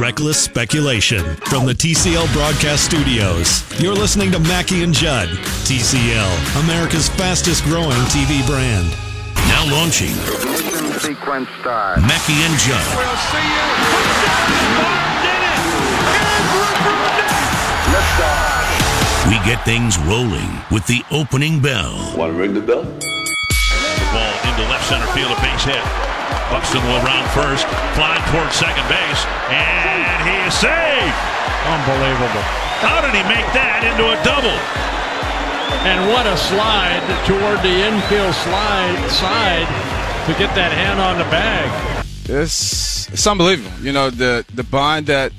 Reckless speculation from the TCL broadcast studios. You're listening to Mackey and Judd. TCL, America's fastest growing TV brand. Now launching. Ignition sequence start. Mackey and Judd. We'll see you. Touchdown! Did it! Andrew Brunette! Liftoff. We get things rolling with the opening bell. Want to ring the bell? The ball into left center field, a base hit. Buxton will round first, flying towards second base, and he is saved. Unbelievable. How did he make that into a double? And what a slide toward the infield slide side to get that hand on the bag. It's it's unbelievable. You know the the bond that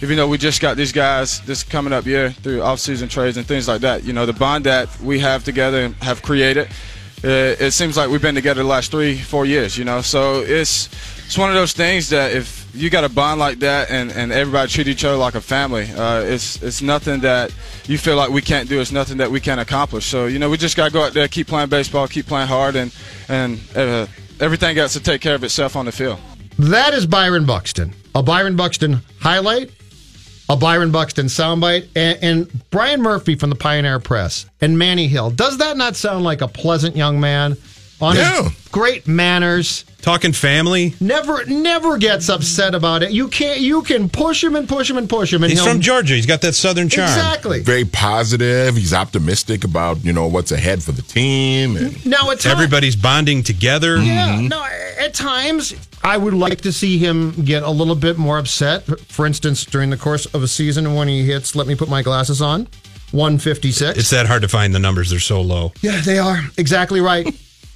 even though we just got these guys this coming up year through off-season trades and things like that, you know the bond that we have together and have created. It, it seems like we've been together the last three, four years. You know, so it's it's one of those things that if you got a bond like that and, and everybody treat each other like a family, uh, it's it's nothing that you feel like we can't do. It's nothing that we can't accomplish. So you know, we just got to go out there, keep playing baseball, keep playing hard, and and uh, everything got to take care of itself on the field. That is Byron Buxton. A Byron Buxton highlight, a Byron Buxton soundbite, and, and Brian Murphy from the Pioneer Press and Manny Hill. Does that not sound like a pleasant young man? On Yeah. his great manners, Talking family. never never gets upset about it. You can't you can push him and push him and push him and He's from Georgia. He's got that southern charm. Exactly. Very positive. He's optimistic about you know what's ahead for the team. And Now at times, Everybody's bonding together. Yeah, no, at times I would like to see him get a little bit more upset. For instance, during the course of a season when he hits, let me put my glasses on, 156. It's that hard to find the numbers. They're so low. yeah, they are. Exactly right.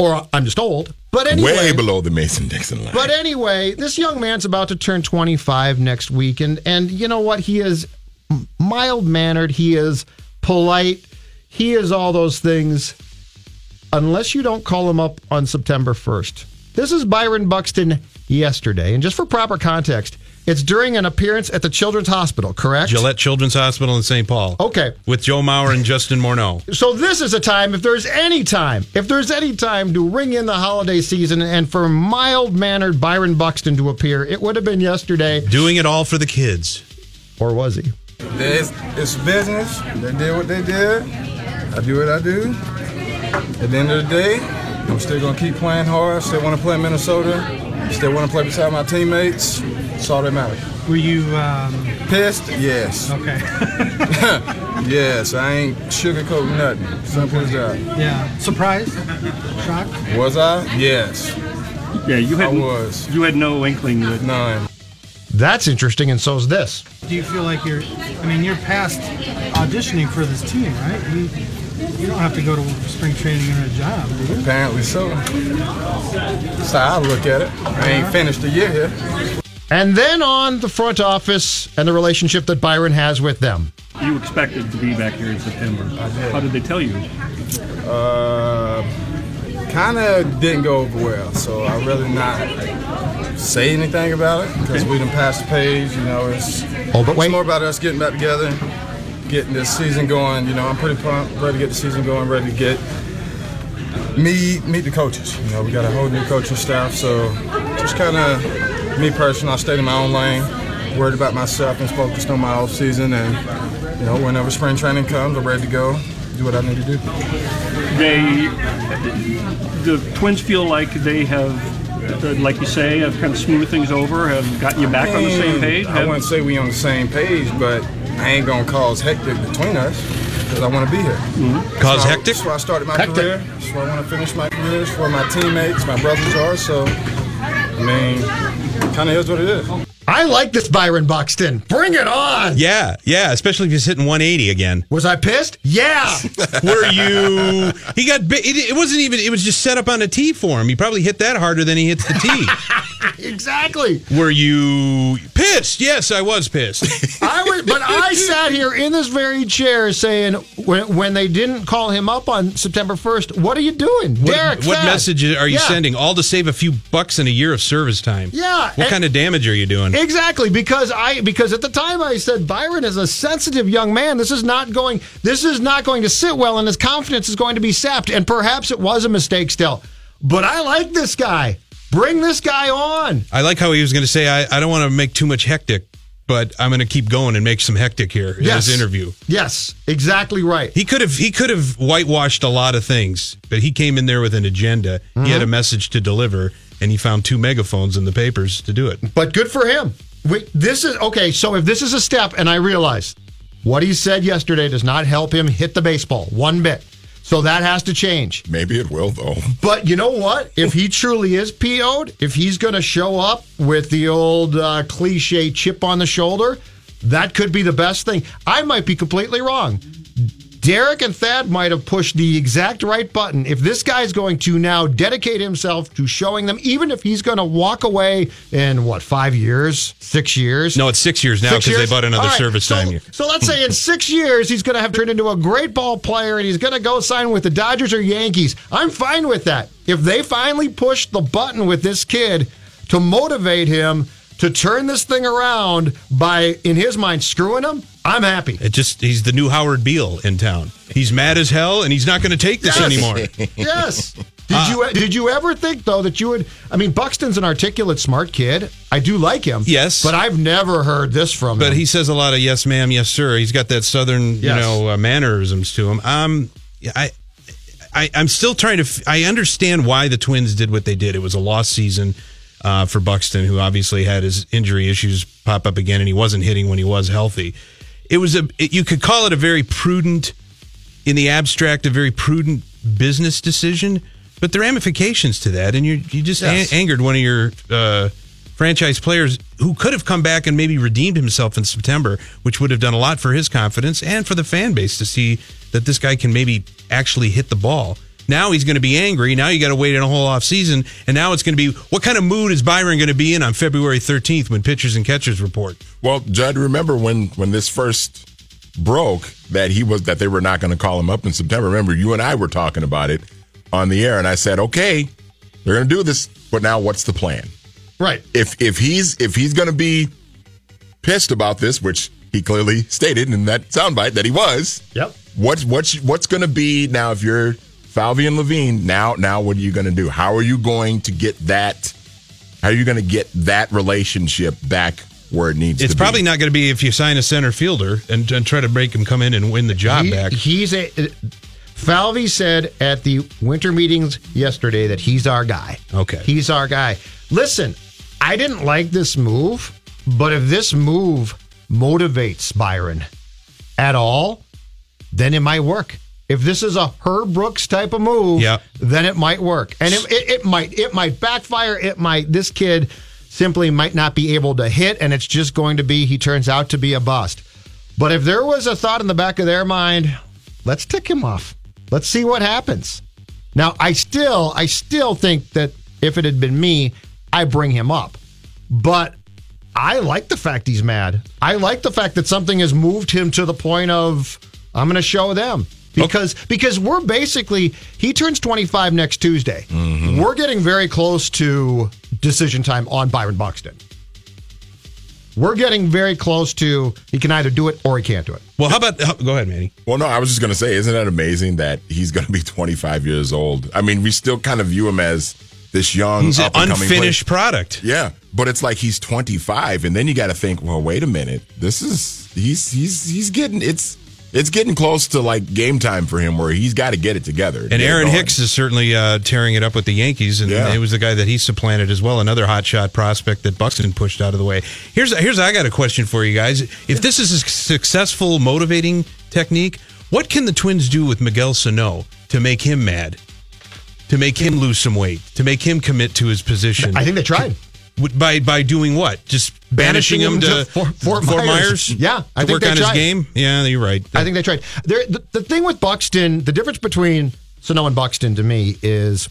Or I'm just old. But anyway. way below the Mason Dixon line. But anyway, this young man's about to turn 25 next week, and and you know what? He is mild mannered. He is polite. He is all those things, unless you don't call him up on September 1st. This is Byron Buxton yesterday, and just for proper context, it's during an appearance at the Children's Hospital, correct? Gillette Children's Hospital in St. Paul. Okay. With Joe Mauer and Justin Morneau. So this is a time, if there's any time, if there's any time to ring in the holiday season and for mild mannered Byron Buxton to appear, it would have been yesterday. Doing it all for the kids. Or was he? It's, it's business. They did what they did. I do what I do. At the end of the day, I'm still going to keep playing hard. Still want to play in Minnesota. Still want to play beside my teammates. That's all that matters. Were you um, Pissed? Yes. okay? yes, I ain't sugarcoating nothing. Simple as that. yeah. Surprised? Shocked? Was I? Yes. Yeah, you had. I had was. you had no inkling that None. That's interesting, and so is this. Do you feel like you're? I mean, you're past auditioning for this team, right? You, you don't have to go to spring training or a job, do you? Apparently so. That's how I look at it. I ain't finished the year here. And then on the front office and the relationship that Byron has with them. you expected to be back here in September. did. How did they tell you? Uh, kind of didn't go over well, so I really not say anything about it because we didn't pass the page. You know, it's, Oh, but wait. it's more about us getting back together, getting this season going. You know, I'm pretty pumped, ready to get the season going, ready to get meet meet the coaches. You know, we got a whole new coaching staff, so just kind of me personally, I stayed in my own lane, worried about myself and focused on my off season, and you know, whenever spring training comes, I'm ready to go, do what I need to do. They the Twins feel like they have like you say, have kind of smoothed things over, have gotten you back on the same page? I wouldn't say we on the same page, but I ain't gonna cause hectic between us because I want to be here. Mm-hmm. Cause That's why- hectic? That's why I started my Hectic. career. That's why I want to finish my career. It's where my teammates, my brothers are. So, I mean, kind of is what it is. I like this Byron Buxton. Bring it on. Yeah, yeah, especially if he's hitting 180 again. Was I pissed? Yeah. Were you? He got. It, it wasn't even. It was just set up on a tee for him. He probably hit that harder than he hits the tee. exactly. Were you pissed? Yes, I was pissed. I was, but I sat here in this very chair saying when, when they didn't call him up on September 1st, what are you doing? What, Derek, what message are you Yeah. sending? All to save a few bucks in a year of service time. Yeah, What and- kind of damage are you doing? Exactly, because I because at the time I said Byron is a sensitive young man. This is not going this is not going to sit well and his confidence is going to be sapped and perhaps it was a mistake still. But I like this guy. Bring this guy on. I like how he was going to say, I, I don't want to make too much hectic, but I'm going to keep going and make some hectic here in Yes. his interview. Yes, exactly right. He could have he could have whitewashed a lot of things, but he came in there with an agenda. He had mm-hmm. a message to deliver, and he found two megaphones in the papers to do it. But good for him. Wait, this is okay. So if this is a step, and I realize what he said yesterday does not help him hit the baseball one bit. So that has to change. Maybe it will though. But you know what? If he truly is PO'd, if he's going to show up with the old uh, cliche chip on the shoulder, that could be the best thing. I might be completely wrong. Derek and Thad might have pushed the exact right button. If this guy's going to now dedicate himself to showing them, even if he's going to walk away in what, five years, six years? No, it's six years now because they bought another right, service so, time. So let's say in six years he's going to have turned into a great ball player and he's going to go sign with the Dodgers or Yankees. I'm fine with that. If they finally push the button with this kid to motivate him to turn this thing around by, in his mind, screwing him, I'm happy. It just he's the new Howard Beale in town. He's mad as hell, and he's not going to take this Yes. anymore. yes. Did Uh, you did you ever think though that you would? I mean, Buxton's an articulate, smart kid. I do like him. Yes. but I've never heard this from But him. But he says a lot of yes, ma'am, yes, sir. He's got that southern, you know, uh, mannerisms to him. Um, I, I, I'm still trying to. F- I understand why the Twins did what they did. It was a lost season uh, for Buxton, who obviously had his injury issues pop up again, and he wasn't hitting when he was healthy. It was a. It, you could call it a very prudent, in the abstract, a very prudent business decision. But the ramifications to that, and you you just Yes. angered one of your uh, franchise players who could have come back and maybe redeemed himself in September, which would have done a lot for his confidence and for the fan base to see that this guy can maybe actually hit the ball. Now he's going to be angry. Now you got to wait in a whole off season, and now it's going to be what kind of mood is Byron going to be in on February 13th when pitchers and catchers report? Well, Judd, remember when when this first broke that he was that they were not going to call him up in September. Remember, you and I were talking about it on the air, and I said, okay, they're going to do this, but now what's the plan? right. If if he's if he's going to be pissed about this, which he clearly stated in that soundbite that he was, Yep. what's what's what's going to be now if you're Falvey and Levine? Now now what are you going to do? How are you going to get that? How are you going to get that relationship back where it needs to be? It's probably be? not going to be if you sign a center fielder and, and try to make him come in and win the job He- back. He's a. Falvey said at the winter meetings yesterday that he's our guy. Okay. He's our guy. Listen, I didn't like this move, but if this move motivates Byron at all, then it might work. If this is a Herb Brooks type of move, Yeah. then it might work. And it, it, it might it might backfire. It might this kid simply might not be able to hit, and it's just going to be he turns out to be a bust. But if there was a thought in the back of their mind, let's tick him off. Let's see what happens. Now, I still, I still think that if it had been me, I bring him up. But I like the fact he's mad. I like the fact that something has moved him to the point of I'm going to show them because because we're basically he turns 25 next Tuesday. Mm-hmm. We're getting very close to decision time on Byron Buxton. We're getting very close to he can either do it or he can't do it. Well, how about go ahead, Manny? Well, no, I was just going to say, isn't that amazing that he's going to be 25 years old? I mean, we still kind of view him as this young, He's an unfinished player. product. Yeah, but it's like he's 25, and then you got to think, well, wait a minute, this is he's he's he's getting it's it's getting close to like game time for him, where he's got to get it together. to And Aaron. Hicks is certainly uh, tearing it up with the Yankees, and Yeah. it was the guy that he supplanted as well. Another hot shot prospect that Buxton pushed out of the way. Here's here's I got a question for you guys. If this is a successful motivating technique, what can the Twins do with Miguel Sano to make him mad, to make him lose some weight, to make him commit to his position? I think they tried. By by doing what? Just banishing, him, to, Fort, Fort Fort Myers. Myers? Yeah, I to think work they on tried. his game. Yeah, you're right. I think they tried. There, the, the thing with Buxton, the difference between Sano and Buxton to me is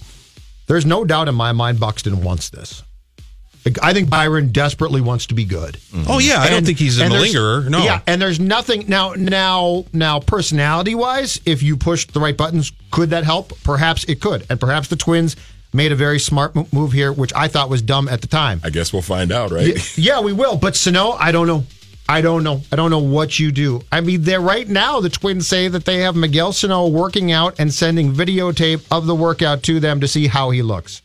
there's no doubt in my mind Buxton wants this. I think Byron desperately wants to be good. Mm-hmm. Oh yeah, I don't think he's a and malingerer. No. Yeah, and there's nothing now. Now, now, personality wise, if you pushed the right buttons, could that help? Perhaps it could, and perhaps the Twins made a very smart move here, which I thought was dumb at the time. I guess we'll find out, right? Y- Yeah, we will. But Sano, I don't know. I don't know. I don't know what you do. I mean, they're right now. The Twins say that they have Miguel Sano working out and sending videotape of the workout to them to see how he looks.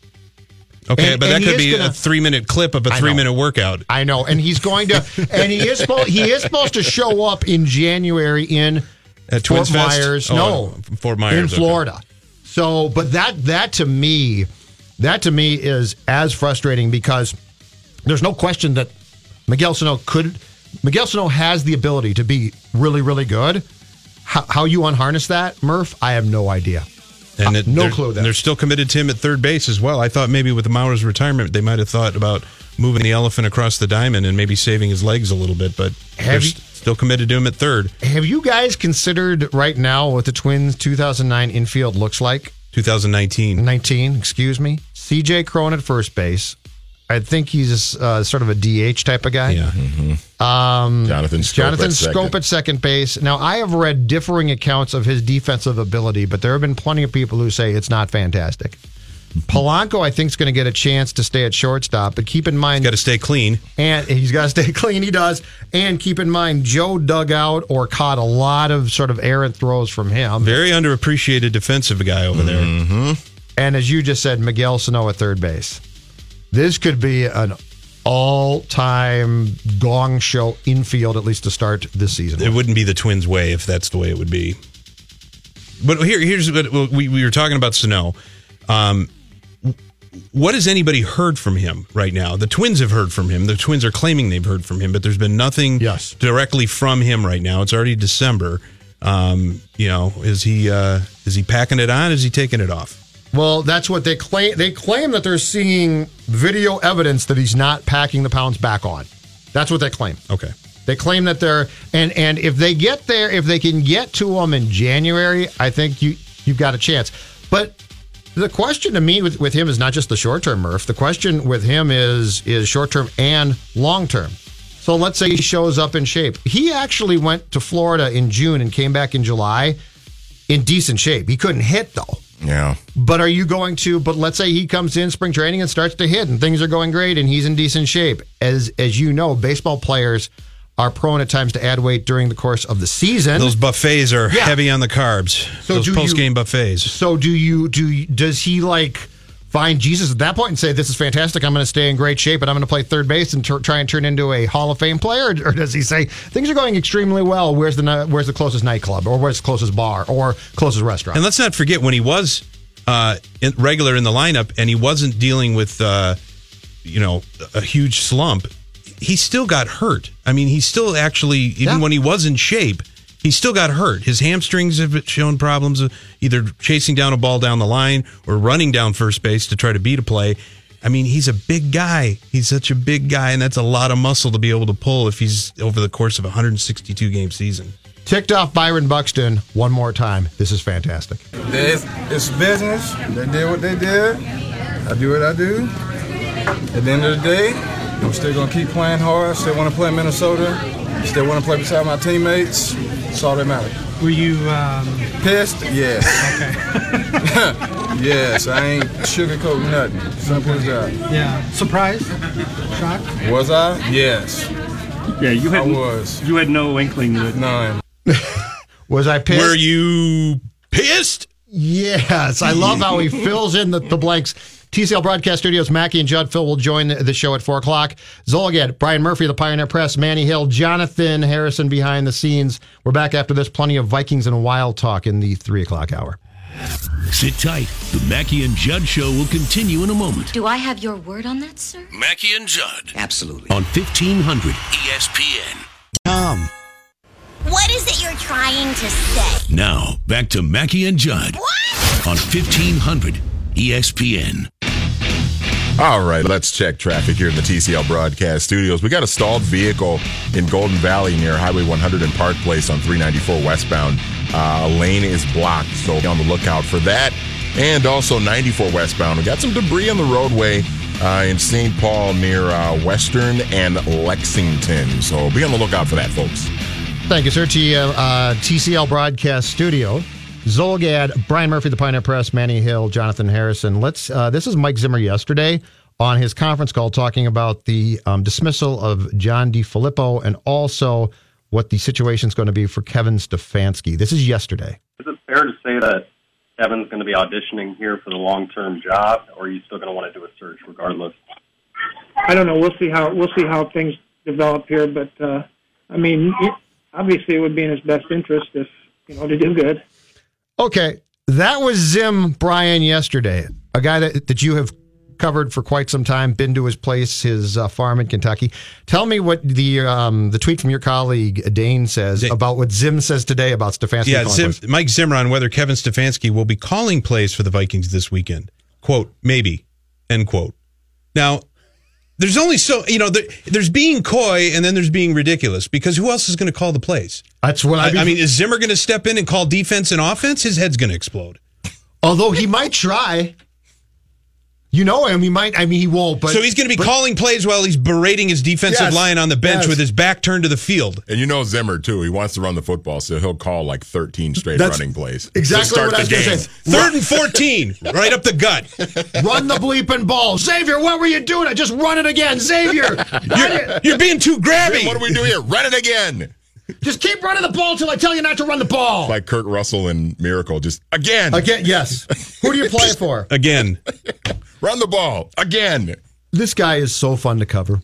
Okay, And- but that and he could be gonna- a three minute clip of a I know. three minute workout. I know, and he's going to, and he is supposed he is supposed to show up in January in At Fort Twins Fest? Myers. Oh, no, Fort Myers, in okay. So, but that that to me, that to me is as frustrating because there's no question that Miguel Sano could. Miguel Sano has the ability to be really, really good. How, how you unharness that, Murph? I have no idea. And Uh, it- no clue and They're still committed to him at third base as well. I thought maybe with the Mauer's retirement, they might have thought about moving the elephant across the diamond and maybe saving his legs a little bit, but Have you- still committed to him at third. Have you guys considered right now what the Twins 2009 infield looks like? 2019. 19, excuse me. CJ Cron at first base. I think he's uh, sort of a DH type of guy. Yeah. Um, Jonathan Schoop Jonathan at second. Schoop at second base. Now, I have read differing accounts of his defensive ability, but there have been plenty of people who say it's not fantastic. Polanco, I think, is going to get a chance to stay at shortstop, but keep in mind, Got to stay clean. and he's got to stay clean. He does, and keep in mind, Joe dug out or caught a lot of sort of errant throws from him. Very underappreciated defensive guy over there. Mm-hmm. And as you just said, Miguel Sano at third base. This could be an all-time gong show infield, at least to start this season. It wouldn't be the Twins' way if that's the way it would be. But here, here's what we, we were talking about Sano. Um, what has anybody heard from him right now? The Twins have heard from him. The Twins are claiming they've heard from him, but there's been nothing Yes. directly from him right now. It's already December. Um, you know, is he uh, is he packing it on? Is he taking it off? Well, that's what they claim. They claim that they're seeing video evidence that he's not packing the pounds back on. That's what they claim. Okay. They claim that they're and and if they get there, if they can get to them in January, I think you you've got a chance. But the question to me with, with him is not just the short term, Murph. The question with him is is short term and long term. So let's say he shows up in shape. He actually went to Florida in June and came back in July in decent shape. He couldn't hit though. Yeah. But are you going to? But let's say he comes in spring training and starts to hit, and things are going great, and he's in decent shape. As as you know, baseball players are prone at times to add weight during the course of the season. Those buffets are Yeah. heavy on the carbs. So Those do you- post game buffets. so do you? Do you, does he like find Jesus at that point and say, "This is fantastic. I'm going to stay in great shape, and I'm going to play third base and try and turn into a Hall of Fame player"? Or, or does he say things are going extremely well? Where's the where's the closest nightclub, or where's the closest bar, or closest restaurant? And let's not forget when he was uh, in, regular in the lineup and he wasn't dealing with, uh, you know, a huge slump, he still got hurt. I mean, he still actually, even Yeah. when he was in shape, he still got hurt. His hamstrings have shown problems either chasing down a ball down the line or running down first base to try to beat a play. I mean, he's a big guy. He's such a big guy, and that's a lot of muscle to be able to pull if he's over the course of a 162 game season. Ticked off Byron Buxton one more time. This is fantastic. It's, it's business. They did what they did. I do what I do. At the end of the day, I'm still gonna keep playing hard. Still want to play in Minnesota. Still want to play beside my teammates. That's all that matters. Were you um, Pissed? Yes. yes. I ain't sugarcoating nothing. Simple as that. yeah surprised, shocked? Was I? Yes. Yeah, you had I was. you had no inkling that None. Was I pissed? Were you pissed? Yes, I love how he fills in the, the blanks. TCL Broadcast Studios, Mackey and Judd. Phil will join the show at 4 o'clock. Zulgad, Brian Murphy of the Pioneer Press, Manny Hill, Jonathan Harrison behind the scenes. We're back after this. Plenty of Vikings and Wild talk in the 3 o'clock hour. Sit tight. The Mackey and Judd show will continue in a moment. Do I have your word on that, sir? Mackey and Judd Absolutely. on 1500 ESPN. Tom. What is it you're trying to say? Now, back to Mackey and Judd What? on 1500 ESPN. All right, let's check traffic here in the TCL broadcast studios. We got a stalled vehicle in Golden Valley near Highway 100 and Park Place on 394 westbound. Uh, a lane is blocked, so be on the lookout for that. And also 94 westbound. We got some debris on the roadway uh, in St. Paul near uh, Western and Lexington. So be on the lookout for that, folks. Thank you, sir. To uh, TCL Broadcast Studio. Zulgad, Brian Murphy, the Pioneer Press, Manny Hill, Jonathan Harrison. Let's. Uh, this is Mike Zimmer yesterday on his conference call talking about the um, dismissal of John DeFilippo and also what the situation is going to be for Kevin Stefanski. This is yesterday. Is it fair to say that Kevin's going to be auditioning here for the long-term job, or are you still going to want to do a search regardless? I don't know. We'll see how we'll see how things develop here, but uh, I mean, obviously, it would be in his best interest if you know to do good. Okay, that was Zim Brian yesterday, a guy that, that you have covered for quite some time, been to his place, his uh, farm in Kentucky. Tell me what the um, the tweet from your colleague Dane says about what Zim says today about Stefanski. Yeah, Zim. Mike Zimmer on whether Kevin Stefanski will be calling plays for the Vikings this weekend. Quote, maybe, end quote. Now, there's only so, you know, there, there's being coy and then there's being ridiculous because who else is going to call the plays? That's what I, I, I mean, is Zimmer going to step in and call defense and offense? His head's going to explode. Although he might try. You know him. He might. I mean, he won't. But so he's going to be but- calling plays while he's berating his defensive Yes, line on the bench yes. with his back turned to the field. And you know Zimmer too. He wants to run the football, so he'll call like 13 straight That's running plays exactly to start what I was gonna game. say. Third and 14, right up the gut. Run the bleeping ball, Xavier. What were you doing? I just run it again, Xavier. Run it. You're being too grabby. What do we do here? Run it again. Just keep running the ball until I tell you not to run the ball. Like Kurt Russell and Miracle, just again. Again, yes. Who do you play for? Again. Run the ball again. This guy is so fun to cover.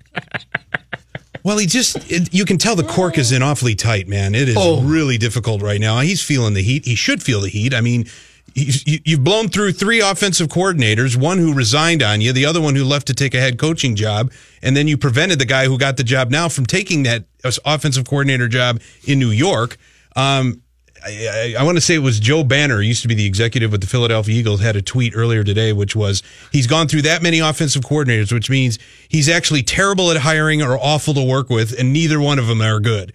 Well, he just, it, you can tell the cork is in awfully tight, man. It is Oh. really difficult right now. He's feeling the heat. He should feel the heat. I mean, he's, you, you've blown through three offensive coordinators, one who resigned on you, the other one who left to take a head coaching job, and then you prevented the guy who got the job now from taking that uh, offensive coordinator job in New York. Um, I, I, I want to say it was Joe Banner, used to be the executive with the Philadelphia Eagles, had a tweet earlier today, which was he's gone through that many offensive coordinators, which means he's actually terrible at hiring or awful to work with, and neither one of them are good.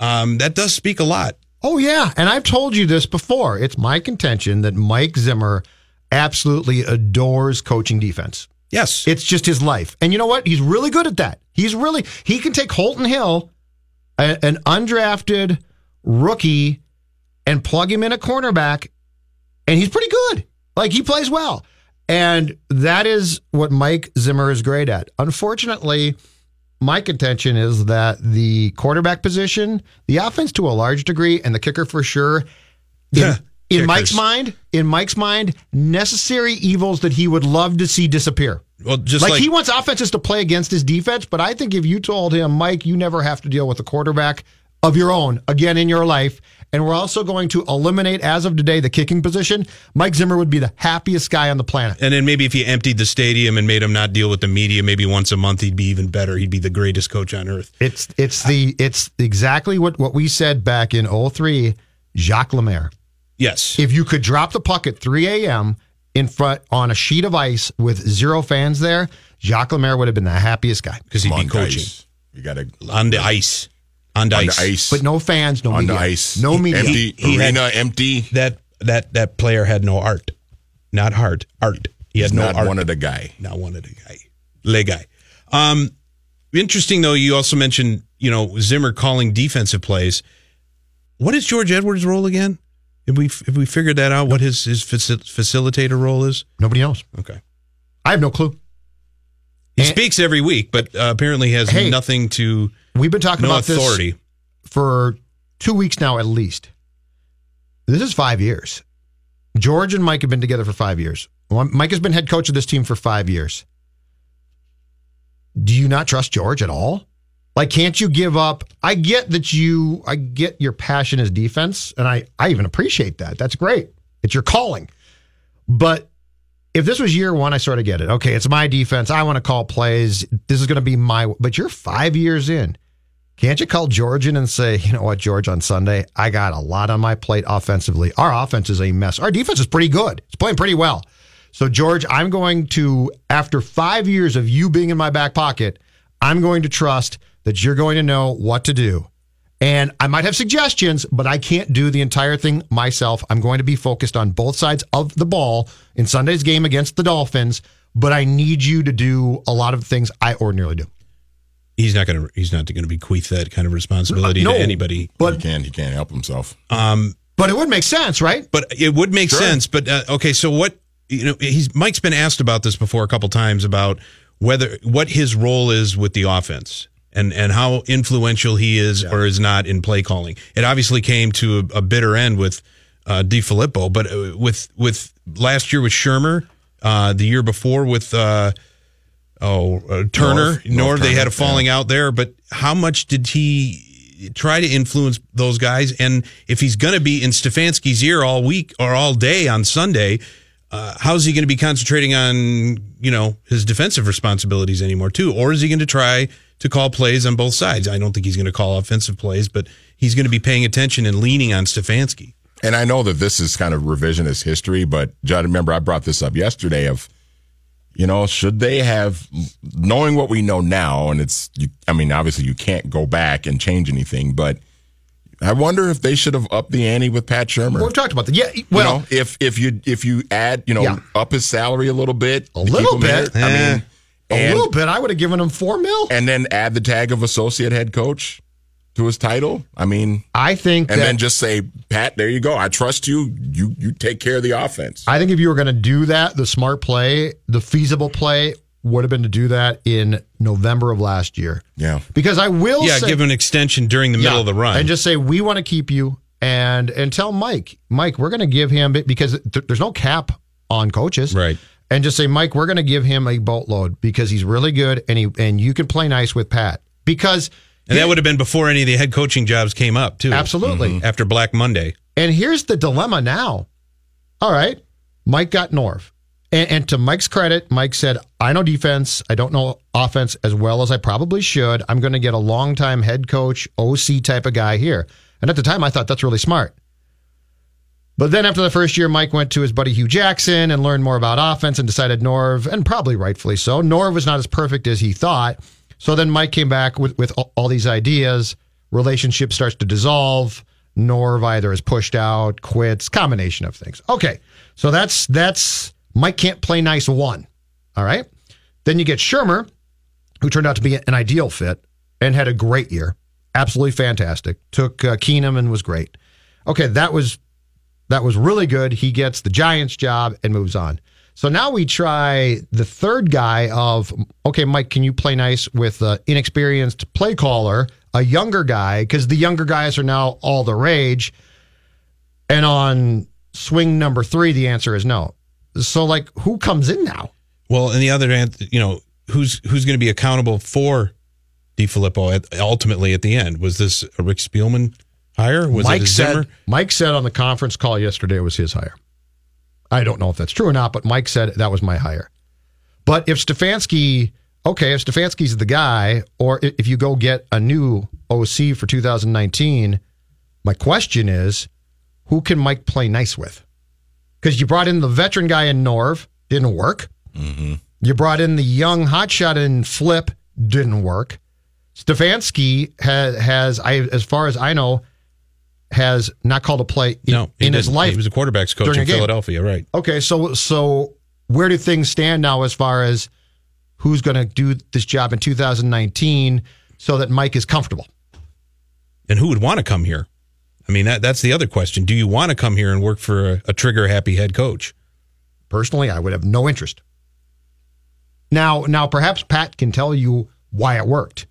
Um, that does speak a lot. Oh, yeah. And I've told you this before. It's my contention that Mike Zimmer absolutely adores coaching defense. Yes. It's just his life. And you know what? He's really good at that. He's really, he can take Holton Hill, a- an undrafted rookie, and plug him in a cornerback, and he's pretty good. Like he plays well. And that is what Mike Zimmer is great at. Unfortunately, my contention is that the quarterback position, the offense to a large degree, and the kicker for sure, in, Yeah, in. Mike's mind, in Mike's mind, necessary evils that he would love to see disappear. Well, just like, like, he wants offenses to play against his defense, but I think if you told him, Mike, you never have to deal with a quarterback of your own again in your life, and we're also going to eliminate, as of today, the kicking position, Mike Zimmer would be the happiest guy on the planet. and then maybe if he emptied the stadium and made him not deal with the media, maybe once a month, he'd be even better. He'd be the greatest coach on earth. It's it's the it's exactly what, what we said back in 03, Jacques Lemaire. Yes. If you could drop the puck at 3 a.m. in front on a sheet of ice with zero fans there, Jacques Lemaire would have been the happiest guy. Because he'd On be coaching. ice. You got to On the ice. On the ice. ice. But no fans, no on media. the ice. No media. Empty He had- arena, empty. That that that player had no art. Not heart. Art. He He's had no not art. one of the guy. not one of the guy. Le guy. Um, interesting though. You also mentioned you know Zimmer calling defensive plays. What is George Edwards' role again? Have we have we figured that out? What his his facilitator role is? Nobody else. Okay. I have no clue. He And- speaks every week, but uh, apparently has Hey, nothing to We've been talking no about authority. this for two weeks now, at least. This is five years. George and Mike have been together for five years. Mike has been head coach of this team for five years. Do you not trust George at all? Like, can't you give up? I get that you, I get your passion as defense, and I, I even appreciate that. That's great. It's your calling. But if this was year one, I sort of get it. Okay, it's my defense. I want to call plays. This is going to be my, but you're five years in. Can't you call George in and say, you know what, George, on Sunday, I got a lot on my plate offensively. Our offense is a mess. Our defense is pretty good. It's playing pretty well. So, George, I'm going to, after five years of you being in my back pocket, I'm going to trust that you're going to know what to do. And I might have suggestions, but I can't do the entire thing myself. I'm going to be focused on both sides of the ball in Sunday's game against the Dolphins, but I need you to do a lot of things I ordinarily do. He's not going to. He's not going to bequeath that kind of responsibility No, to anybody. but- he can't. He can't help himself. Um, But it would make sense, right? But it would make Sure. sense. But uh, okay, so what? You know, he's Mike's been asked about this before a couple times about whether what his role is with the offense and and how influential he is or is not in play calling. It obviously came to a, a bitter end with uh, DeFilippo, but uh, with with last year with Shurmur, uh, the year before with. Uh, Oh, uh, Turner, North- North, they Turner, had a falling out there, but how much did he try to influence those guys? And if he's going to be in Stefanski's ear all week or all day on Sunday, uh, how's he going to be concentrating on you know his defensive responsibilities anymore too? Or is he going to try to call plays on both sides? I don't think he's going to call offensive plays, but he's going to be paying attention and leaning on Stefanski. And I know that this is kind of revisionist history, but Judd, remember I brought this up yesterday of, you know, should they have, knowing what we know now, and it's, you, I mean, obviously you can't go back and change anything, but I wonder if they should have upped the ante with Pat Shurmur. We've talked about that. Yeah, You well, know, if if you if you add, you know, Yeah. up his salary a little bit, A little keep him in bit. I Eh. mean, a and, little bit. I would have given him four mil. and then add the tag of associate head coach to his title. I mean, I think and that, then just say, Pat, there you go. I trust you. You you take care of the offense. I think if you were going to do that, the smart play, the feasible play would have been to do that in November of last year. Yeah. Because I will Yeah, say, give him an extension during the middle of the run. and just say we want to keep you and and tell Mike, Mike, we're going to give him because th- there's no cap on coaches, Right. And just say, Mike, we're going to give him a boatload because he's really good and he and you can play nice with Pat because And that would have been before any of the head coaching jobs came up, too. Absolutely. Mm-hmm. After Black Monday. And here's the dilemma now. All right, Mike got Norv. And, and to Mike's credit, Mike said, I know defense. I don't know offense as well as I probably should. I'm going to get a longtime head coach, OC type of guy here. And at the time, I thought that's really smart. But then after the first year, Mike went to his buddy Hue Jackson and learned more about offense and decided Norv, and probably rightfully so, Norv was not as perfect as he thought. So then Mike came back with, with all, these ideas. Relationship starts to dissolve. Norv either is pushed out, quits, combination of things. Okay, so that's that's Mike can't play nice one. All right. Then you get Shurmur, who turned out to be an ideal fit and had a great year, absolutely fantastic. Took uh, Keenum and was great. Okay, that was that was really good. He gets the Giants job and moves on. So now we try the third guy of okay, Mike, can you play nice with an inexperienced play caller, a younger guy, because the younger guys are now all the rage. And on swing number three, the answer is no. So like, who comes in now? Well, and the other hand, you know, who's who's going to be accountable for DeFilippo at, ultimately at the end? Was this a Rick Spielman hire? Was Mike it a said? Mike said on the conference call yesterday it was his hire. I don't know if that's true or not, but Mike said that was my hire. But if Stefanski, okay, if Stefanski's the guy, or if you go get a new OC for 2019, my question is, who can Mike play nice with? Because you brought in the veteran guy in Norv, didn't work. Mm-hmm. You brought in the young hotshot in Flip, didn't work. Stefanski has, has I, as far as I know, has not called a play in, No, in his life. He was a quarterbacks coach in. Philadelphia, right? Okay, so so where do things stand now as far as who's going to do this job in 2019 so that Mike is comfortable? And who would want to come here? I mean, that that's the other question. Do you want to come here and work for a, a trigger happy head coach? Personally, I would have no interest. Now, now perhaps Pat can tell you why it worked.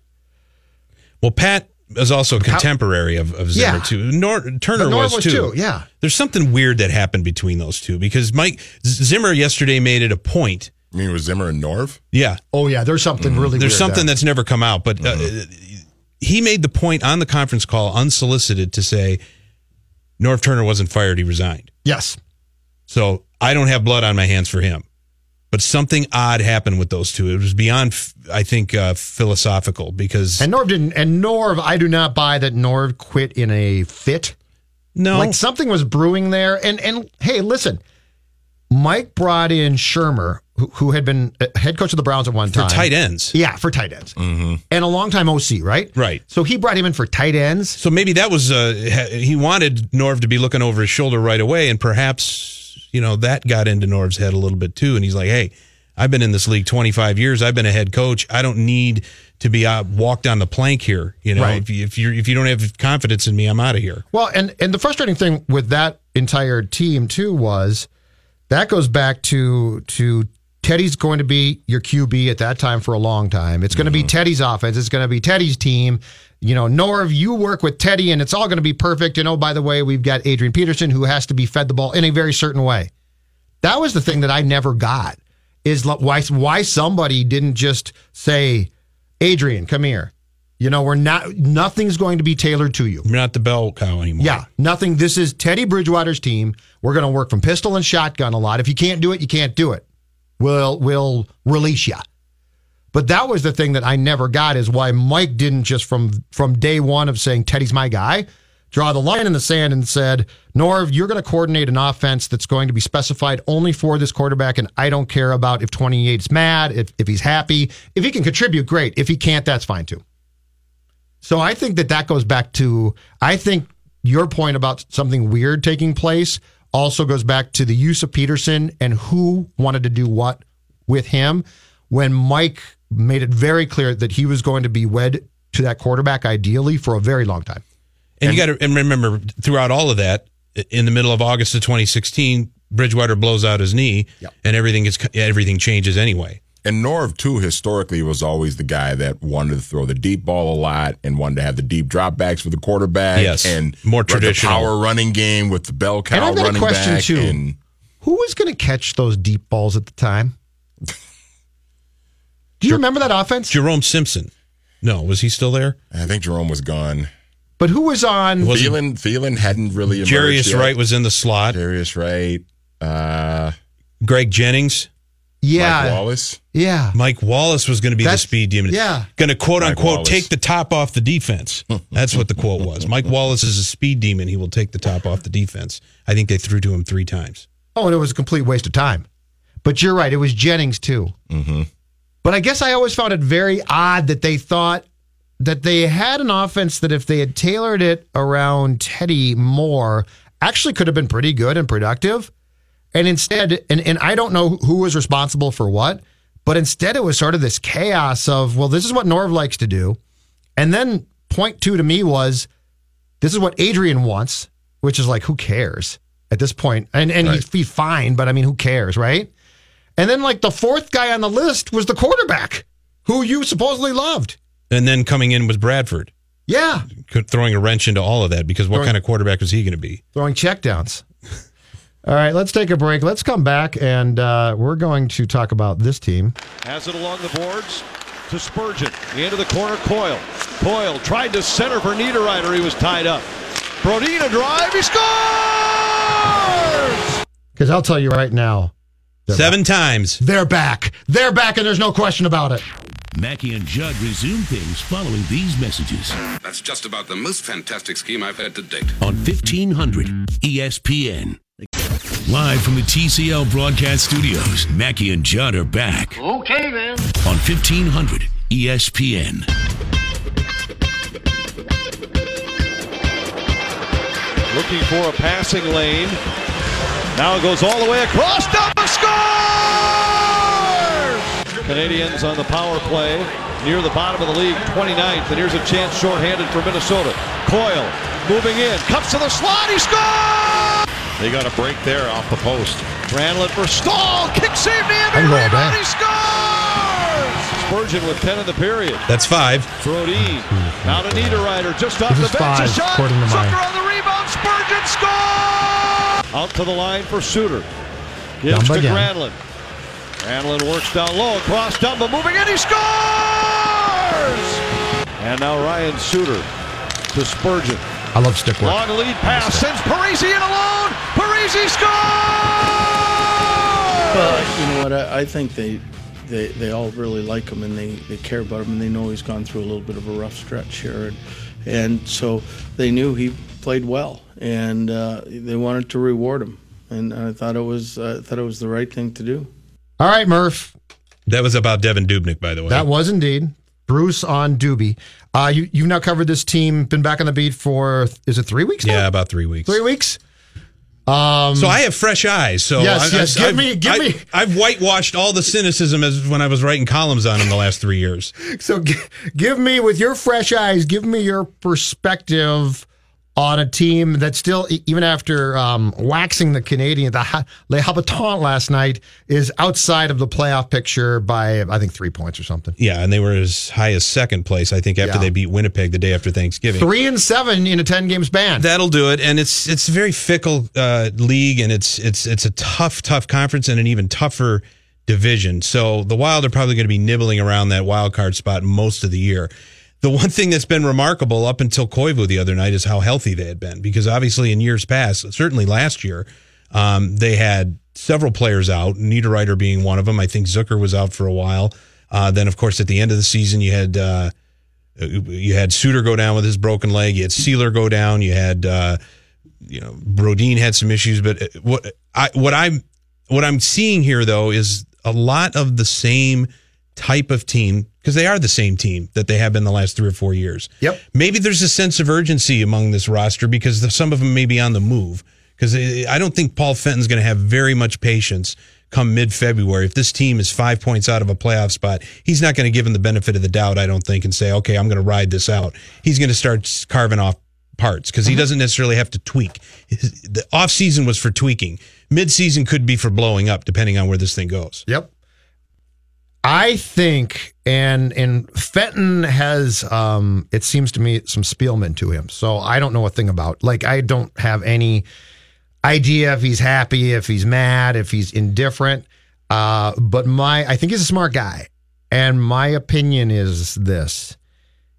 Well, Pat is also a contemporary of, of Zimmer Yeah. too. Nor, Turner But was, was too. too, yeah. There's something weird that happened between those two because Mike Zimmer yesterday made it a point. I mean, was Zimmer and Norv? Yeah. Oh yeah, there's something really. There's weird something there. that's never come out, but uh, he made the point on the conference call, unsolicited, to say Norv Turner wasn't fired; he resigned. Yes. So I don't have blood on my hands for him. But something odd happened with those two. It was beyond, I think, uh, philosophical because And Norv didn't. And Norv, I do not buy that Norv quit in a fit. No, like something was brewing there. And and hey, listen, Mike brought in Shurmur, who, who had been uh, head coach of the Browns at one time for tight ends. Yeah, for tight ends, Mm-hmm. and a long time OC, right? Right. So he brought him in for tight ends. So maybe that was uh, he wanted Norv to be looking over his shoulder right away, and perhaps you know that got into Norv's head a little bit too. And he's like, "Hey, I've been in this league 25 years. I've been a head coach. I don't need to be uh, walked on the plank here. You know, Right. if you if you if you don't have confidence in me, I'm out of here." Well, and and the frustrating thing with that entire team too was that goes back to to Teddy's going to be your QB at that time for a long time. It's going to be Teddy's offense. It's going to be Teddy's team. You know, Norv, you work with Teddy, and it's all going to be perfect. And oh, by the way, we've got Adrian Peterson who has to be fed the ball in a very certain way. That was the thing that I never got is why why somebody didn't just say, Adrian, come here. You know, we're not nothing's going to be tailored to you. You're not the bell cow anymore. Yeah, nothing. This is Teddy Bridgewater's team. We're going to work from pistol and shotgun a lot. If you can't do it, you can't do it. We'll we'll release you. But that was the thing that I never got is why Mike didn't just from from day one of saying Teddy's my guy, draw the line in the sand and said, Norv, you're going to coordinate an offense that's going to be specified only for this quarterback, and I don't care about if 28's mad, if if he's happy, if he can contribute, great. If he can't, that's fine too. So I think that that goes back to I think your point about something weird taking place also goes back to the use of Peterson and who wanted to do what with him when Mike made it very clear that he was going to be wed to that quarterback ideally for a very long time. And, you got to and remember throughout all of that, in the middle of August of 2016, Bridgewater blows out his knee, and everything is everything changes anyway. And Norv too, historically, was always the guy that wanted to throw the deep ball a lot and wanted to have the deep dropbacks for the quarterback. Yes, and more run the traditional. power running game with the bell cow and I've got running a question back. too. And Who was going to catch those deep balls at the time? Do you remember that offense? Jerome Simpson. No, was he still there? I think Jerome was gone. But who was on? Thielen, Thielen hadn't really emerged Jarius yet. Wright was in the slot. Jarius Wright. Uh, Greg Jennings. Yeah. Mike Wallace. Yeah. Mike Wallace was going to be That's- the speed demon. yeah. Going to quote Mike unquote Wallace. take the top off the defense. That's what the quote was. Mike Wallace is a speed demon. He will take the top off the defense. I think they threw to him three times. Oh, and it was a complete waste of time. But you're right. It was Jennings too. Mm-hmm. But I guess I always found it very odd that they thought that they had an offense that if they had tailored it around Teddy more, actually could have been pretty good and productive. And instead, and, and I don't know who was responsible for what, but instead it was sort of this chaos of, well, this is what Norv likes to do. And then point two to me was, this is what Adrian wants, which is like, who cares at this point? And and he'd be fine, but I mean, who cares, right? And then like the fourth guy on the list was the quarterback, who you supposedly loved. And then coming in was Bradford, Yeah, throwing a wrench into all of that because what Throwing- kind of quarterback was he going to be? throwing checkdowns. All right, let's take a break. Let's come back and uh, we're going to talk about this team. Has it along the boards to Spurgeon. Into the corner, Coyle. Coyle tried to center for Niederreiter. He was tied up. Brodina drive. He scores! Because I'll tell you right now, Seven times. they're back. They're back, and there's no question about it. Mackey and Judd resume things following these messages That's just about the most fantastic scheme I've had to date. on E 1500 ESPN. Live from the TCL broadcast studios, Mackey and Judd are back Okay, then. on E 1500 ESPN. Looking for a passing lane. Now it goes all the way across. Dumba scores! Canadiens on the power play near the bottom of the league, 29th. And here's a chance shorthanded for Minnesota. Coyle moving in, cuts to the slot. He scores! They got a break there off the post. Granlund for Staal, Kick save to I can go all Andrew day. He scores! Spurgeon with 10 in the period. That's five. Brodin. Hmm. Now to Niederreiter, just off This the bench. five, a shot. according to mine. Zucker on the rebound. Spurgeon score! Out to the line for Suter. Gives Dumba to again. Granlund. Granlund works down low, across Dumba, moving in, he scores! And now Ryan Suter to Spurgeon. I love stick work. Long lead pass, sends Parise in alone. Parise scores! But you know what? I, I think they, they they all really like him and they, they care about him and they know he's gone through a little bit of a rough stretch here, and, and so they knew he played well and uh, they wanted to reward him, and I thought it was uh, I thought it was the right thing to do. All right, Murph. That was about Devan Dubnyk, by the way. That was indeed Bruce on Doobie. Uh, you you've now covered this team. Been back on the beat for is it three weeks? Now? yeah, about three weeks. three weeks. Um, So I have fresh eyes. So Yes, I, yes, give me- give I, me- I've whitewashed all the cynicism as when I was writing columns on him the last three years. So g- give me, with your fresh eyes, give me your perspective on a team that still, even after um, waxing the Canadian, the Les Habitants last night, is outside of the playoff picture by, I think, three points or something. Yeah, and they were as high as second place, I think, after Yeah. they beat Winnipeg the day after Thanksgiving. Three and seven in a 10 game span. That'll do it, and it's it's a very fickle uh, league, and it's it's it's a tough, tough conference, and an even tougher division. So the Wild are probably going to be nibbling around that wild card spot most of the year. The one thing that's been remarkable up until Koivu the other night is how healthy they had been, because obviously in years past, certainly last year, um, they had several players out, Niederreiter being one of them. I think Zucker was out for a while. Uh, then, of course, at the end of the season, you had. Uh, you had Suter go down with his broken leg. You had Seeler go down. You had, uh, you know, Brodin had some issues. But uh, what I what I'm what I'm seeing here though is a lot of the same type of team because they are the same team that they have been the last three or four years. Yep. Maybe there's a sense of urgency among this roster because the, some of them may be on the move. Because I don't think Paul Fenton's going to have very much patience come mid February. If this team is five points out of a playoff spot, he's not going to give him the benefit of the doubt, I don't think, and say, okay, I'm going to ride this out. He's going to start carving off parts because he mm-hmm. doesn't necessarily have to tweak. His- The off season was for tweaking. Mid season could be for blowing up, depending on where this thing goes. Yep. I think, and and Fenton has, um, it seems to me, some Spielman to him. So I don't know a thing about. Like I don't have any idea if he's happy, if he's mad, if he's indifferent. Uh, but my, I think he's a smart guy, and my opinion is this: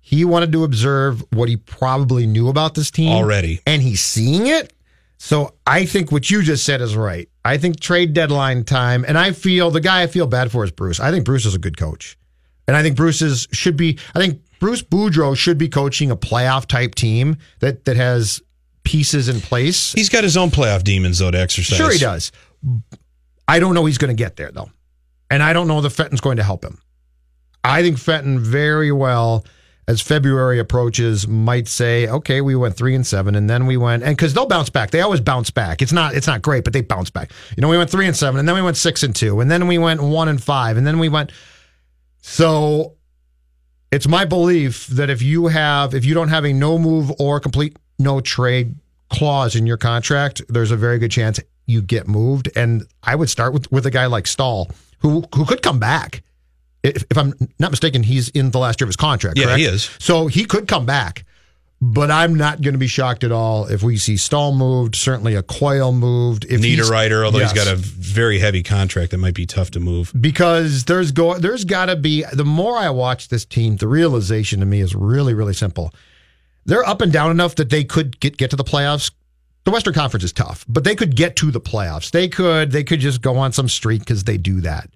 he wanted to observe what he probably knew about this team Already. and he's seeing it. So I think what you just said is right. I think trade deadline time, and I feel the guy I feel bad for is Bruce. I think Bruce is a good coach, and I think Bruce is should be. I think Bruce Boudreau should be coaching a playoff type team that that has pieces in place. He's got his own playoff demons, though, to exercise. Sure, he does. I don't know he's going to get there though, and I don't know that Fenton's going to help him. I think Fenton very well as February approaches might say, okay, we went three and seven, and then we went and because they'll bounce back. They always bounce back. It's not it's not great, but they bounce back. You know, we went three and seven, and then we went six and two, and then we went one and five, and then we went. So, it's my belief that if you have if you don't have a no move or complete no trade clause in your contract, there's a very good chance you get moved. And I would start with with a guy like Staal, who who could come back. If, if I'm not mistaken, he's in the last year of his contract. Yeah, correct? he is. So he could come back. But I'm not going to be shocked at all if we see Staal moved. Certainly a Coyle moved. If Niederreiter, although Yes. he's got a very heavy contract that might be tough to move. because there's go there's got to be the more I watch this team, the realization to me is really really simple. They're up and down enough that they could get get to the playoffs. The Western Conference is tough, but they could get to the playoffs. They could they could just go on some streak because they do that.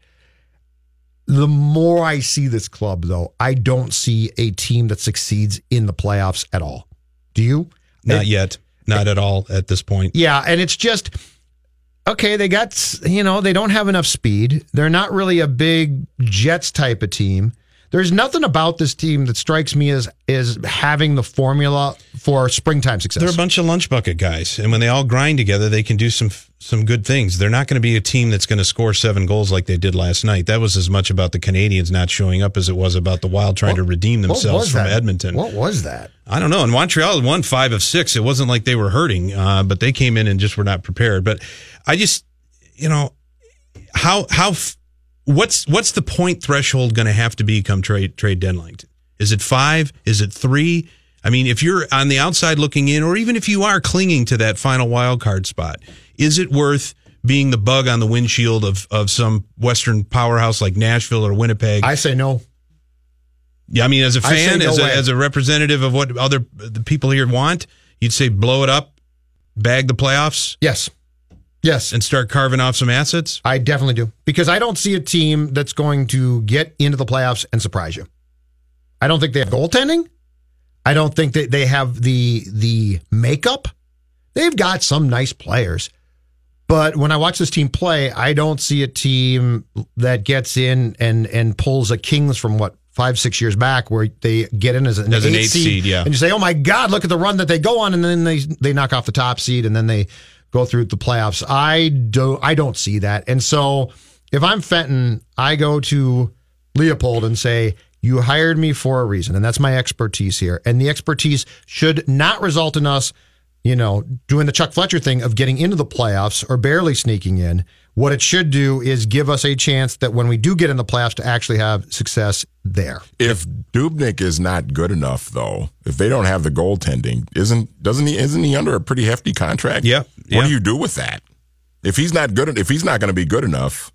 The more I see this club, though, I don't see a team that succeeds in the playoffs at all. Do you? Not yet. Not at all at this point. Yeah, and it's just okay. They got you know they don't have enough speed. They're not really a big Jets type of team. There's nothing about this team that strikes me as is having the formula for springtime success. They're a bunch of lunch bucket guys, and when they all grind together, they can do some some good things. They're not going to be a team that's going to score seven goals like they did last night. That was as much about the Canadiens not showing up as it was about the Wild trying to redeem themselves from that? Edmonton. What was that? I don't know. And Montreal had won five of six. It wasn't like they were hurting, uh, but they came in and just were not prepared. But I just, you know, how how what's what's the point threshold going to have to be come trade trade deadline? Is it five? Is it three? I mean, if you're on the outside looking in, or even if you are clinging to that final wild card spot, is it worth being the bug on the windshield of of some Western powerhouse like Nashville or Winnipeg? I say no. Yeah, I mean, as a fan, no as a, as a representative of what other the people here want, you'd say blow it up, bag the playoffs. Yes. Yes. And start carving off some assets. I definitely do because I don't see a team that's going to get into the playoffs and surprise you. I don't think they have goaltending. I don't think that they have the the makeup. They've got some nice players. But when I watch this team play, I don't see a team that gets in and and pulls a Kings from what five six years back, where they get in as an, As an eight eight seed, yeah. and you say, "Oh my God, look at the run that they go on," and then they they knock off the top seed, and then they go through the playoffs. I do I don't see that, and so if I'm Fenton, I go to Leipold and say, "You hired me for a reason, and that's my expertise here, and the expertise should not result in us." You know, doing the Chuck Fletcher thing of getting into the playoffs or barely sneaking in. What it should do is give us a chance that when we do get in the playoffs to actually have success there. If Dubnyk is not good enough, though, if they don't have the goaltending, isn't doesn't he isn't he under a pretty hefty contract? Yeah. What do you do with that? If he's not good, if he's not going to be good enough,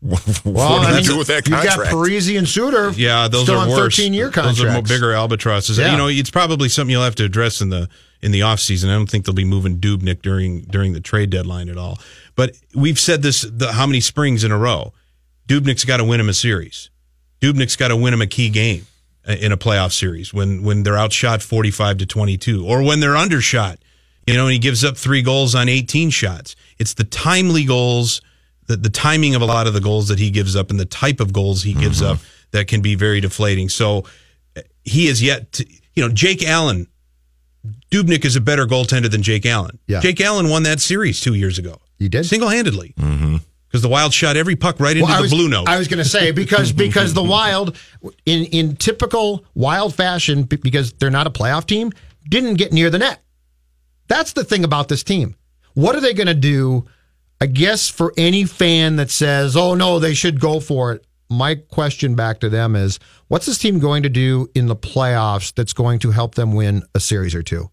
what do you do with that you contract? got Parise and Suter. Yeah, those still are on worse. 13 year contracts. Those are more bigger albatrosses. Yeah. You know, it's probably something you'll have to address in the in the offseason. I don't think they'll be moving Dubnyk during during the trade deadline at all. But we've said this the, how many springs in a row. Dubnyk's got to win him a series. Dubnyk's got to win him a key game uh, in a playoff series when when they're outshot 45 to 22 or when they're undershot. You know, and he gives up 3 goals on 18 shots. It's the timely goals the, the timing of a lot of the goals that he gives up and the type of goals he gives Mm-hmm. up that can be very deflating. So uh, he is yet to, you know, Jake Allen, Dubnyk is a better goaltender than Jake Allen. Yeah. Jake Allen won that series two years ago. He did? Single handedly. Mm-hmm. Because the Wild shot every puck right into Well, I the was, blue note. I was going to say because because the Wild, in in typical Wild fashion, because they're not a playoff team, didn't get near the net. That's the thing about this team. What are they going to do? I guess for any fan that says, "Oh no, they should go for it." My question back to them is, what's this team going to do in the playoffs that's going to help them win a series or two?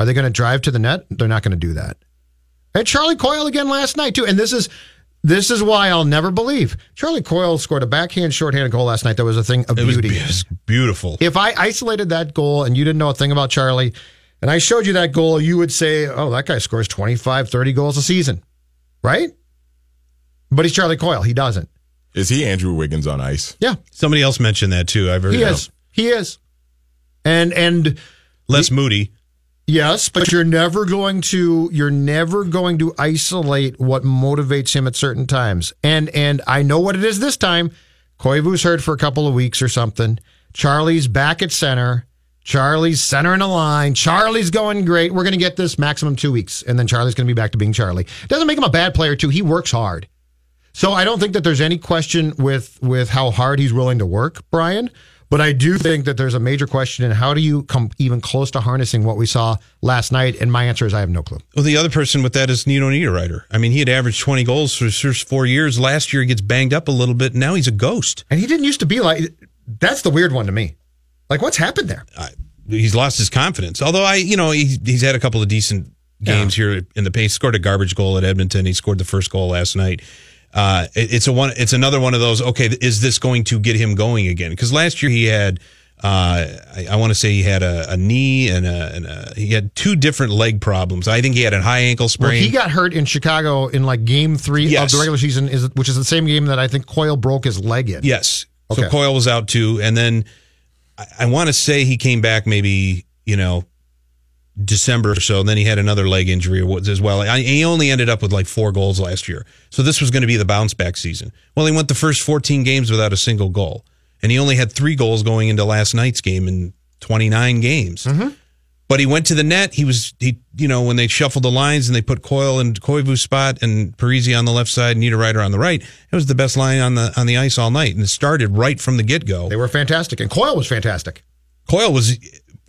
Are they going to drive to the net? They're not going to do that. And Charlie Coyle again last night too. And this is this is why I'll never believe Charlie Coyle scored a backhand shorthanded goal last night. That was a thing of it beauty. it was beautiful. If I isolated that goal and you didn't know a thing about Charlie, and I showed you that goal, you would say, "Oh, that guy scores 25, 30 goals a season." Right? But he's Charlie Coyle. He doesn't. Is he Andrew Wiggins on ice? Yeah. Somebody else mentioned that too. I've heard He that. is. He is. And and Les Moody. Yes, but you're never going to you're never going to isolate what motivates him at certain times. And and I know what it is this time. Koivu's hurt for a couple of weeks or something. Charlie's back at center. Charlie's centering a line. Charlie's going great. We're going to get this maximum two weeks, and then Charlie's going to be back to being Charlie. Doesn't make him a bad player too. He works hard. So I don't think that there's any question with with how hard he's willing to work, Brian. But I do think that there's a major question in how do you come even close to harnessing what we saw last night? And my answer is I have no clue. Well, the other person with that is Nino Niederreiter. I mean, he had averaged 20 goals for his first four years. Last year, he gets banged up a little bit. And now he's a ghost. And he didn't used to be like. That's the weird one to me. Like, what's happened there? He's lost his confidence. Although I, you know, he, he's had a couple of decent games here in the pace. Scored a garbage goal at Edmonton. He scored the first goal last night. Uh, it- it's a one. It's another one of those. Okay, is this going to get him going again? Because last year he had. Uh, I, I want to say he had a, a knee and a, and a he had two different leg problems. I think he had a high ankle sprain. Well, he got hurt in Chicago in like game three Yes. of the regular season, is which is the same game that I think Coyle broke his leg in. Yes. So Okay. Coyle was out too, and then I, I want to say he came back maybe you know December or so. And then he had another leg injury as well. I, he only ended up with like four goals last year, so this was going to be the bounce back season. Well, he went the first 14 games without a single goal, and he only had three goals going into last night's game in 29 games. Mm-hmm. But he went to the net. He was he you know when they shuffled the lines and they put Coyle in Koivu's spot and Parise on the left side, Niederreiter on the right. It was the best line on the on the ice all night, and it started right from the get go. They were fantastic, and Coyle was fantastic. Coyle was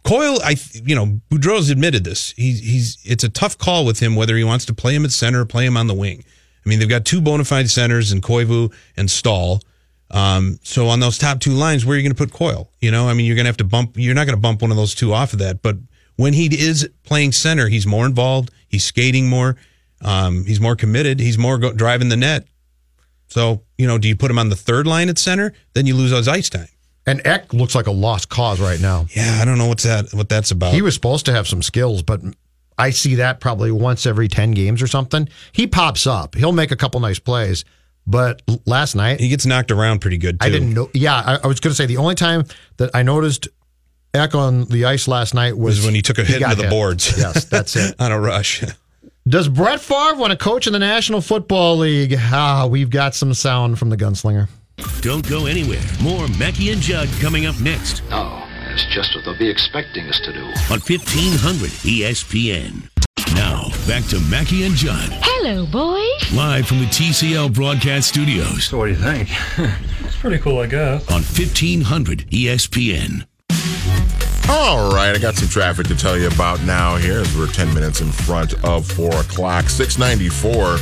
Coyle, I you know Boudreau's admitted this. He's he's it's a tough call with him whether he wants to play him at center or play him on the wing. I mean, they've got two bona fide centers in Koivu and Staal. Um, so on those top two lines, where are you going to put Coyle? You know, I mean, you're going to have to bump. You're not going to bump one of those two off of that. But when he is playing center, he's more involved. He's skating more. Um, he's more committed. He's more go- driving the net. So you know, do you put him on the third line at center? Then you lose his ice time. And Ek looks like a lost cause right now. Yeah, I don't know what's that. What that's about. He was supposed to have some skills, but I see that probably once every ten games or something. He pops up. He'll make a couple nice plays. But last night he gets knocked around pretty good too. I didn't know. Yeah, I, I was going to say the only time that I noticed Ek on the ice last night was, was when he took a hit got into the hit. boards. Yes, that's it. on a rush. Does Brett Favre want to coach in the National Football League? Ah, we've got some sound from the gunslinger. Don't go anywhere. More Mackey and Judd coming up next No, it's just what they'll be expecting us to do. on 1500 ESPN. Now, back to Mackey and Judd, Hello, boys. live from the TCL broadcast studios. So, what do you think? it's pretty cool, I guess. On E 1500 ESPN. All right, I got some traffic to tell you about now here as we're 10 minutes in front of 4 o'clock. 694,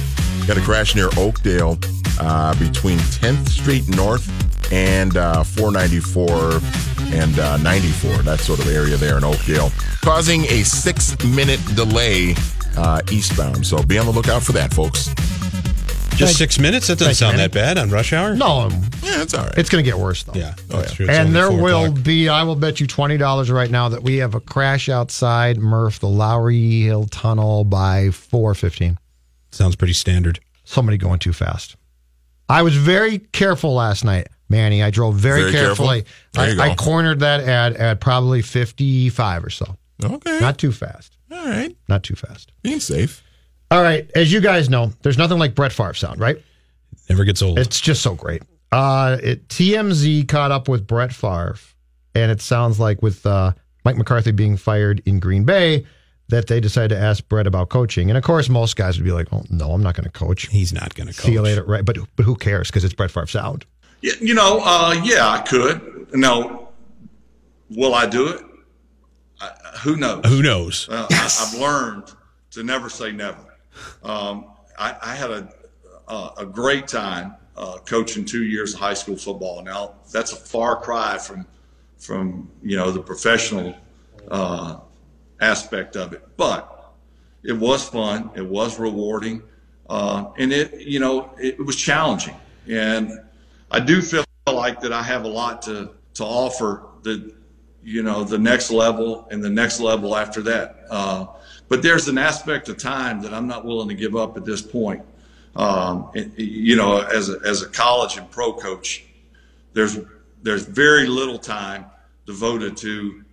got a crash near Oakdale uh, between 10th Street North and uh, 494 and uh, 94, that sort of area there in Oakdale, causing a six minute delay uh, eastbound. So be on the lookout for that, folks. Just six minutes? That doesn't sound that bad on rush hour. No, yeah, it's all right. It's going to get worse though. Yeah, Oh, that's true. It's and there four will o'clock. be, I will bet you twenty dollars right now that we have a crash outside Murph, the Lowry Hill Tunnel by four fifteen. Sounds pretty standard. Somebody going too fast. I was very careful last night, Manny. I drove very, Very careful? carefully. There you I, go. I cornered that ad at probably fifty-five or so. Okay. Not too fast. All right. Not too fast. Being safe. All right. As you guys know, there's nothing like Brett Favre sound, right? Never gets old. It's just so great. Uh, it, TMZ caught up with Brett Favre, and it sounds like with uh, Mike McCarthy being fired in Green Bay, that they decided to ask Brett about coaching. And of course, most guys would be like, "Oh no, I'm not going to coach. He's not going to coach." See you later." Right? But but who cares? Because it's Brett Favre sound. Yeah, you know, uh, yeah, I could. Now, will I do it? I, who knows? Who knows? Uh, I, I've learned to never say never. Um, I, I had a, a, a great time uh, coaching two years of high school football. Now, that's a far cry from from you know the professional uh, aspect of it, but it was fun. It was rewarding, uh, and it you know it was challenging. And I do feel like that I have a lot to to offer the you know the next level and the next level after that. But there's an aspect of time that I'm not willing to give up at this point. Um, and, you know, as a, as a college and pro coach, there's there's very little time devoted to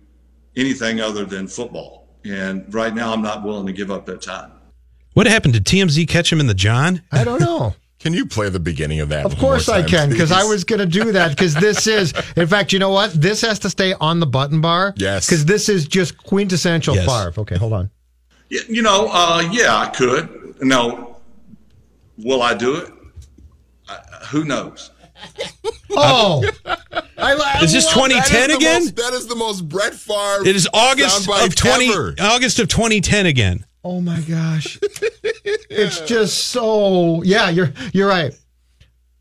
anything other than football. And right now, I'm not willing to give up that time. What happened? Did TMZ catch him in the John? I don't know. Can you play the beginning of that? Of course more I time, can, because I was going to do that. Because this is, in fact, you know what? This has to stay on the button bar. Yes. Because this is just quintessential Yes. Favre. Okay, hold on. Yeah, you know, uh, yeah, I could. Now, will I do it? I, who knows? Oh, I, I Is this love- 2010 That is again? most- that is the most Brett Favre. It is August of twenty ever. August of 2010 again. Oh my gosh. it's just so yeah, you're you're right.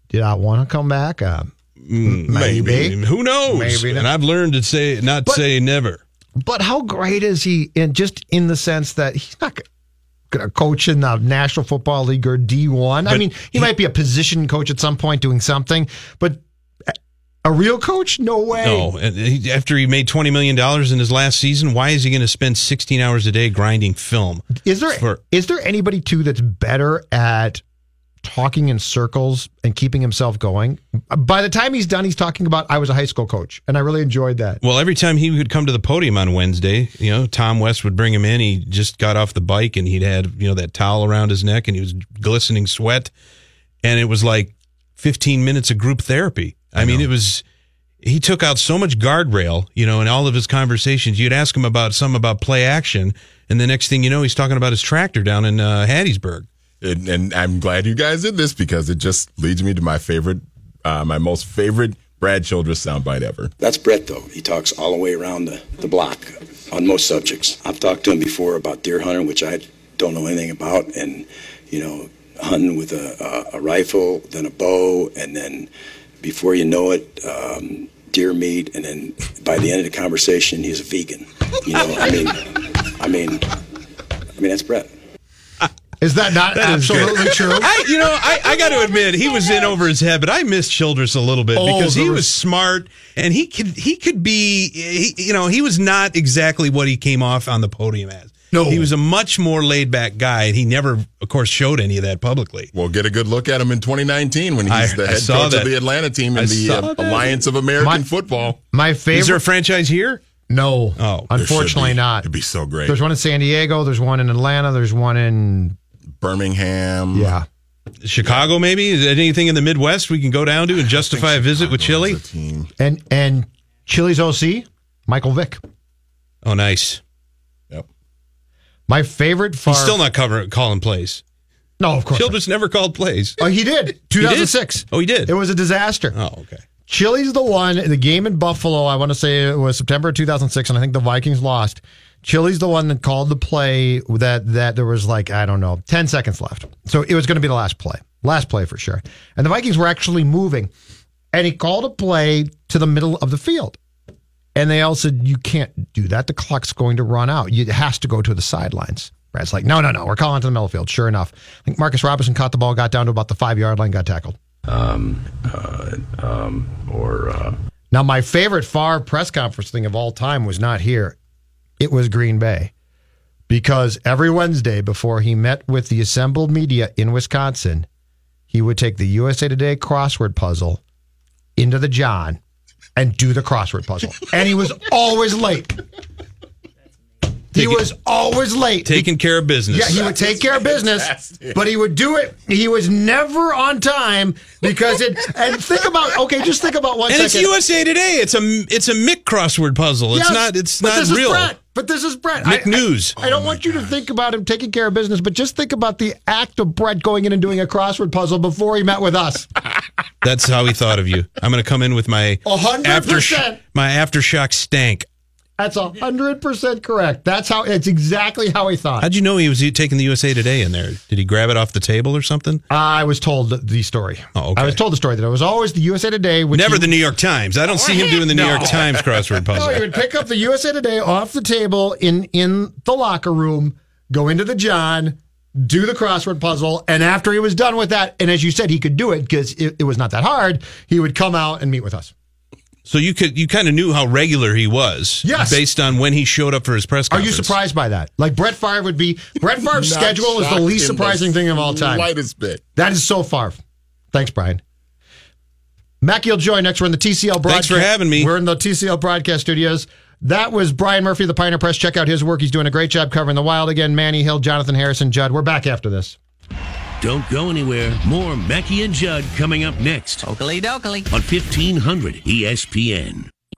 Did I want to come back? Uh, Mm, maybe. Who knows? Maybe. And I've learned to say not But- say never. But how great is he in just in the sense that he's not going to coach in the National Football League or D1. I mean, he, might be a position coach at some point doing something, but a real coach? No way. No, after he made 20 million dollars in his last season, why is he going to spend 16 hours a day grinding film? Is there For- is there anybody too that's better at talking in circles and keeping himself going? By the time he's done, he's talking about I was a high school coach, and I really enjoyed that. Well, every time he would come to the podium on Wednesday, you know, Tom West would bring him in. He just got off the bike and he'd had, you know, that towel around his neck and he was glistening sweat. And it was like 15 minutes of group therapy. I, mean, it was, he took out so much guardrail, you know, in all of his conversations. You'd ask him about some about play action. And the next thing you know, he's talking about his tractor down in uh, Hattiesburg. And, and I'm glad you guys did this because it just leads me to my favorite, uh, my most favorite Brad Childress soundbite ever. That's Brett, though. He talks all the way around the, the block on most subjects. I've talked to him before about deer hunting, which I don't know anything about, and, you know, hunting with a, a, a rifle, then a bow, and then before you know it, um, deer meat, and then by the end of the conversation, he's a vegan. You know, I mean, I mean, I mean that's Brett. Is that not That is absolutely true? I, you know, I, I got to admit, he was in over his head, but I missed Childress a little bit Oh, because he was was- smart and he could he could be, he, you know, he was not exactly what he came off on the podium as. No. he was a much more laid back guy, and he never, of course, showed any of that publicly. We'll get a good look at him in 2019 when he's I- the head coach that. of the Atlanta team I in the uh. Alliance of American My- Football. My favorite. Is there a franchise here? no. Oh, unfortunately not. It'd be so great. There's one in San Diego. There's one in Atlanta. There's one in Birmingham. yeah. Chicago, maybe? Is there anything in the Midwest we can go down to and justify a visit with Chili? Team. And and Chili's OC, Michael Vick. Oh, nice. Yep. My favorite far. He's still not covering calling plays. no, of course. not. Childress never called plays. Oh, he did. 2006. Oh, he did. It was a disaster. Oh, okay. Chili's the one. The game in Buffalo. I want to say it was September 2006, and I think the Vikings lost. Chili's the one that called the play that that there was like I don't know 10 seconds left, so it was going to be the last play, last play for sure. And the Vikings were actually moving, and he called a play to the middle of the field, and they all said you can't do that. The clock's going to run out. It has to go to the sidelines. Brad's like, no, no, no. We're calling to the middle of the field. Sure enough, I think Marcus Robinson caught the ball, got down to about the five yard line, got tackled. Um, uh, um, or uh, Now, my favorite Favre press conference thing of all time was not here. It was Green Bay. Because every Wednesday before he met with the assembled media in Wisconsin, he would take the USA Today crossword puzzle into the John and do the crossword puzzle. And he was always late. He Taking- was always late. Taking care of business. Yeah, he would take care of business, but he would do it. He was never on time because it. And think about okay, just think about one and it's. USA Today. It's a it's a Mick crossword puzzle. It's not it's not real. Brett. But this is Brett. Mick News. I, don't want you to think about him taking care of business, but just think about the act of Brett going in and doing a crossword puzzle before he met with us. That's how he thought of you. I'm going to come in with my A hundred after percent. my aftershock stank. That's a hundred percent correct. That's how. It's exactly how he thought. How'd you know he was taking the USA Today in there? Did he grab it off the table or something? I was told the- story. Oh, okay. I was told the story that it was always the USA Today. Which Never he- the New York Times. I don't see him doing the New No. York Times crossword puzzle. No, he would pick up the USA Today off the table in in the locker room, go into the John, do the crossword puzzle, and after he was done with that, and as you said, he could do it because it, it was not that hard. He would come out and meet with us. So you could you kind of knew how regular he was, Yes. based on when he showed up for his press Conference. Are you surprised by that? Like Brett Favre would be. Brett Favre's schedule is the least in the surprising thing of all time. Slightest bit. That is so Favre. Thanks, Brian. Mackey will join next. We're in the TCL broadcast. Thanks for having me. We're in the TCL broadcast studios. That was Brian Murphy of the Pioneer Press. Check out his work. He's doing a great job covering the wild again. Manny Hill, Jonathan Harrison, Judd. We're back after this. Don't go anywhere. More Mackey and Judd coming up next Oakley dokley. on E 1500 ESPN.